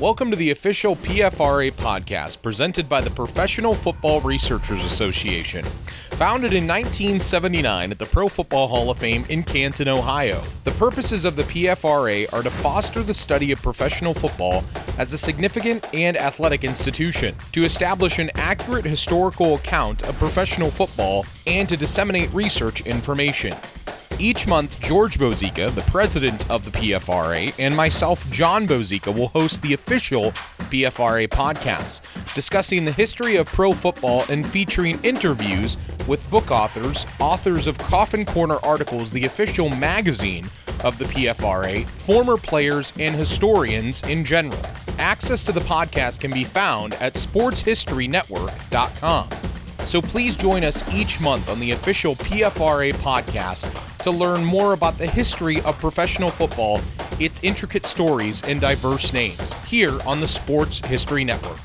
Welcome to the official PFRA podcast presented by the Professional Football Researchers Association. Founded in 1979 at the Pro Football Hall of Fame in Canton, Ohio. The purposes of the PFRA are to foster the study of professional football as a significant and athletic institution, to establish an accurate historical account of professional football, and to disseminate research information. Each month, George Bozeka, the president of the PFRA, and myself, Jon Bozeka, will host the official PFRA podcast, discussing the history of pro football and featuring interviews with book authors, authors of Coffin Corner articles, the official magazine of the PFRA, former players, and historians in general. Access to the podcast can be found at sportshistorynetwork.com. So please join us each month on the official PFRA podcast to learn more about the history of professional football, its intricate stories, and diverse names here on the Sports History Network.